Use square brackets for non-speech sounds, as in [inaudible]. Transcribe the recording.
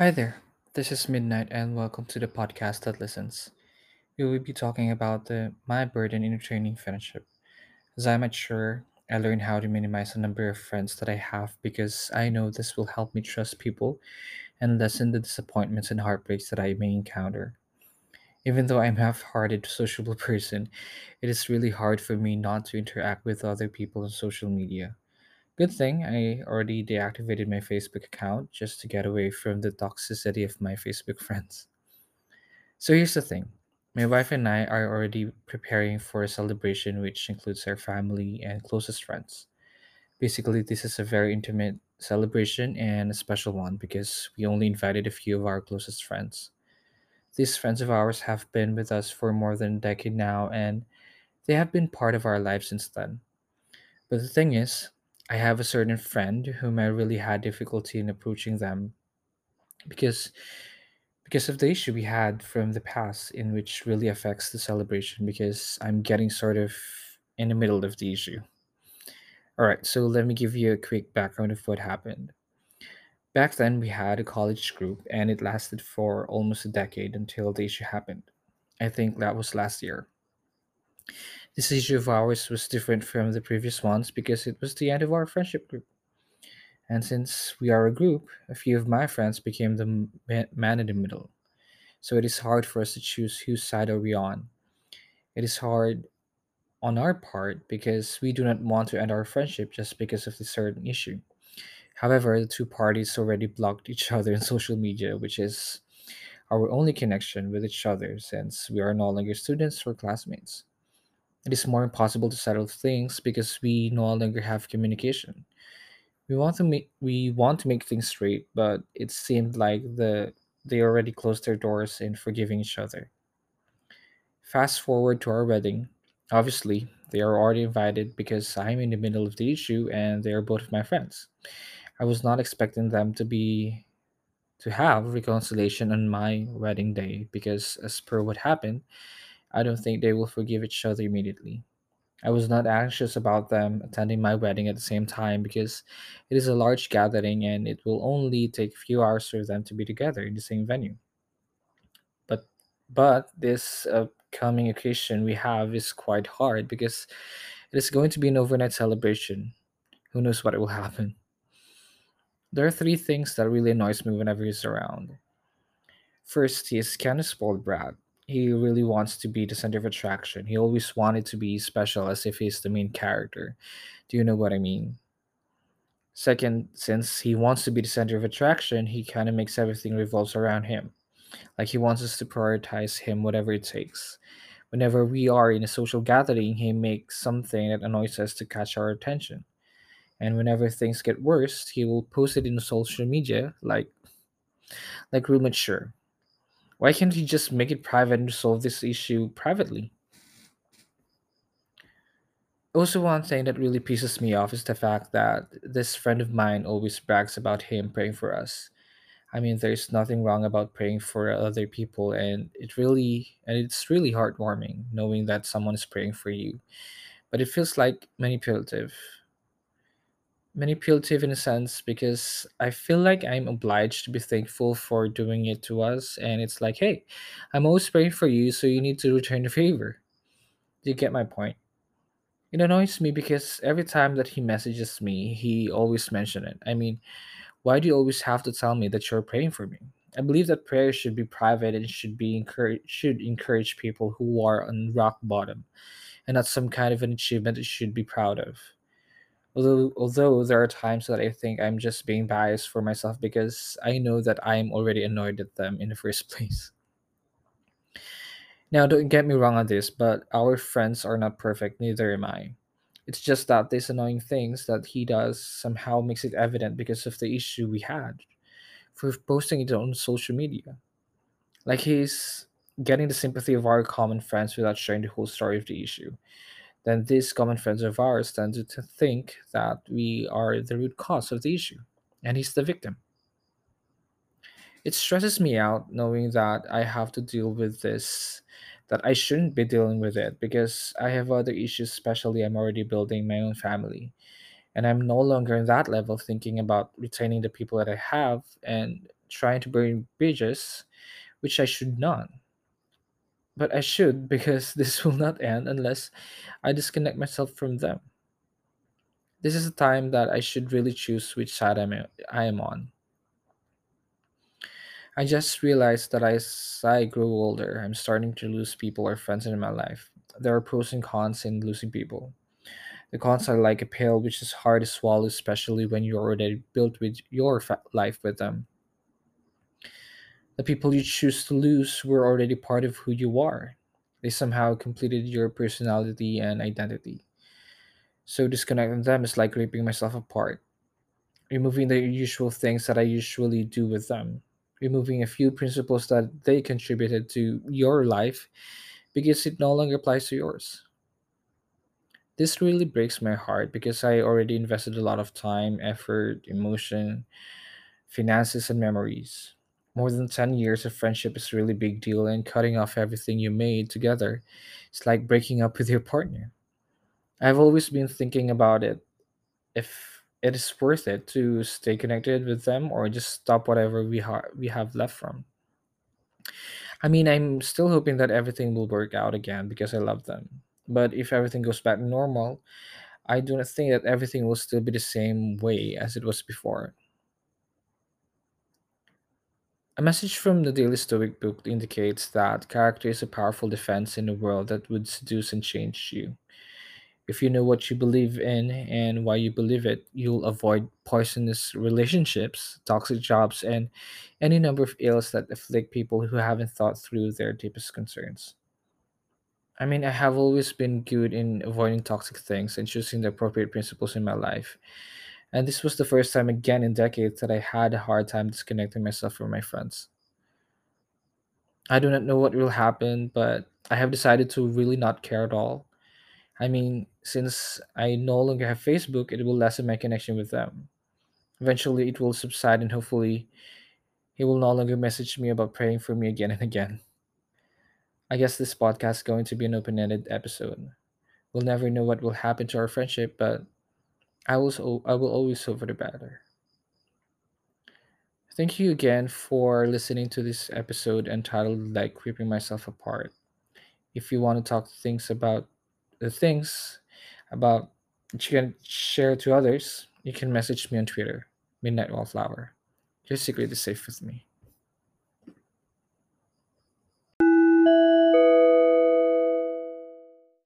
Hi there, this is Midnight, and welcome to the podcast that listens. We will be talking about the, my burden in a training friendship. As I mature, I learn how to minimize the number of friends that I have because I know this will help me trust people and lessen the disappointments and heartbreaks that I may encounter. Even though I'm a half-hearted sociable [laughs] person, it is really hard for me not to interact with other people on social media. Good thing I already deactivated my Facebook account just to get away from the toxicity of my Facebook [laughs] friends. So here's the thing my wife and I are already preparing for a celebration which includes our family and closest friends. Basically, this is a very intimate celebration and a special one because we only invited a few of our closest friends. These friends of ours have been with us for more than a decade now and they have been part of our lives since then. But the thing is, I have a certain friend whom I really had difficulty in approaching them because because of the issue we had from the past in which really affects the celebration because I'm getting sort of in the middle of the issue. All right, so let me give you a quick background of what happened. Back then we had a college group and it lasted for almost a decade until the issue happened. I think that was last year. This issue of ours was different from the previous ones because it was the end of our friendship group. And since we are a group, a few of my friends became the man in the middle. So it is hard for us to choose whose side are we on. It is hard on our part because we do not want to end our friendship just because of this certain issue. However, the two parties already blocked each other on social media, which is our only connection with each other since we are no longer students or classmates. It is more impossible to settle things because we no longer have communication. We want to make we want to make things straight, but it seemed like the they already closed their doors in forgiving each other. Fast forward to our wedding. Obviously, they are already invited because I'm in the middle of the issue and they are both my friends. I was not expecting them to be to have reconciliation on my wedding day because as per what happened, I don't think they will forgive each other immediately. I was not anxious about them attending my wedding at the same time because it is a large gathering and it will only take a few hours for them to be together in the same venue. But but this upcoming occasion we have is quite hard because it is going to be an overnight celebration. Who knows what will happen? There are three things that really annoys me whenever he's around. First, he is kind of spoiled brat. He really wants to be the center of attraction. He always wanted to be special as if he's the main character. Do you know what I mean? Second, since he wants to be the center of attraction, he kind of makes everything revolves around him. Like he wants us to prioritize him whatever it takes. Whenever we are in a social gathering, he makes something that annoys us to catch our attention. And whenever things get worse, he will post it in social media like like real mature. Why can't he just make it private and resolve this issue privately? Also, one thing that really pisses me off is the fact that this friend of mine always brags about him praying for us. I mean, there's nothing wrong about praying for other people, and it really and it's really heartwarming knowing that someone is praying for you. But it feels like manipulative, manipulative in a sense because I feel like I'm obliged to be thankful for doing it to us, and it's like, hey, I'm always praying for you, so you need to return the favor. Do you get my point? It annoys me because every time that he messages me, he always mentions it. I mean, Why do you always have to tell me that you're praying for me? I believe that prayer should be private and should be encourage should encourage people who are on rock bottom and not some kind of an achievement that should be proud of. Although although there are times that I think I'm just being biased for myself because I know that I'm already annoyed at them in the first [laughs] place. Now don't get me wrong on this, but our friends are not perfect, neither am I. It's just that these annoying things that he does somehow makes it evident because of the issue we had. for posting it on social media. Like he's getting the sympathy of our common friends without sharing the whole story of the issue. Then these common friends of ours tend to think that we are the root cause of the issue, and he's the victim. It stresses me out knowing that I have to deal with this, that I shouldn't be dealing with it because I have other issues, especially I'm already building my own family. And I'm no longer in that level of thinking about retaining the people that I have and trying to burn bridges, which I should not. But I should because [laughs] this will not end unless I disconnect myself from them. This is a time that I should really choose which side I'm, I am on. I just realized that as I grow older, I'm starting to lose people or friends in my life. There are pros and cons in losing people. The cons are like a pill which is hard to swallow, especially when you're already built with your fa- life with them. The people you choose to lose were already part of who you are. They somehow completed your personality and identity. So disconnecting them is like ripping myself apart, removing the usual things that I usually do with them, removing a few principles that they contributed to your life because it no longer applies to yours. This really breaks my heart because I already invested a lot of time, effort, emotion, finances, and memories. More than 10 years of friendship is a really big deal, and cutting off everything you made together is like breaking up with your partner. I've always been thinking about it if it is worth it to stay connected with them or just stop whatever we, ha- we have left from. I mean, I'm still hoping that everything will work out again because I love them. But if everything goes back to normal, I do not think that everything will still be the same way as it was before. A message from the Daily Stoic book indicates that character is a powerful defense in a world that would seduce and change you. If you know what you believe in and why you believe it, you'll avoid poisonous relationships, toxic jobs, and any number of ills that afflict people who haven't thought through their deepest concerns. I mean, I have always been good in avoiding toxic things and choosing the appropriate principles in my life. And this was the first time again in decades that I had a hard time disconnecting myself from my friends. I do not know what will happen, but I have decided to really not care at all. I mean, since I no longer have Facebook, it will lessen my connection with them. Eventually, it will subside, and hopefully, he will no longer message me about praying for me again and again. I guess this podcast is going to be an open ended episode. We'll never know what will happen to our friendship, but I will, I will always for the better. Thank you again for listening to this episode entitled Like Ripping Myself Apart. If you want to talk things about the things about that you can share to others, you can message me on Twitter, Midnight Wallflower. Your secret is safe with me.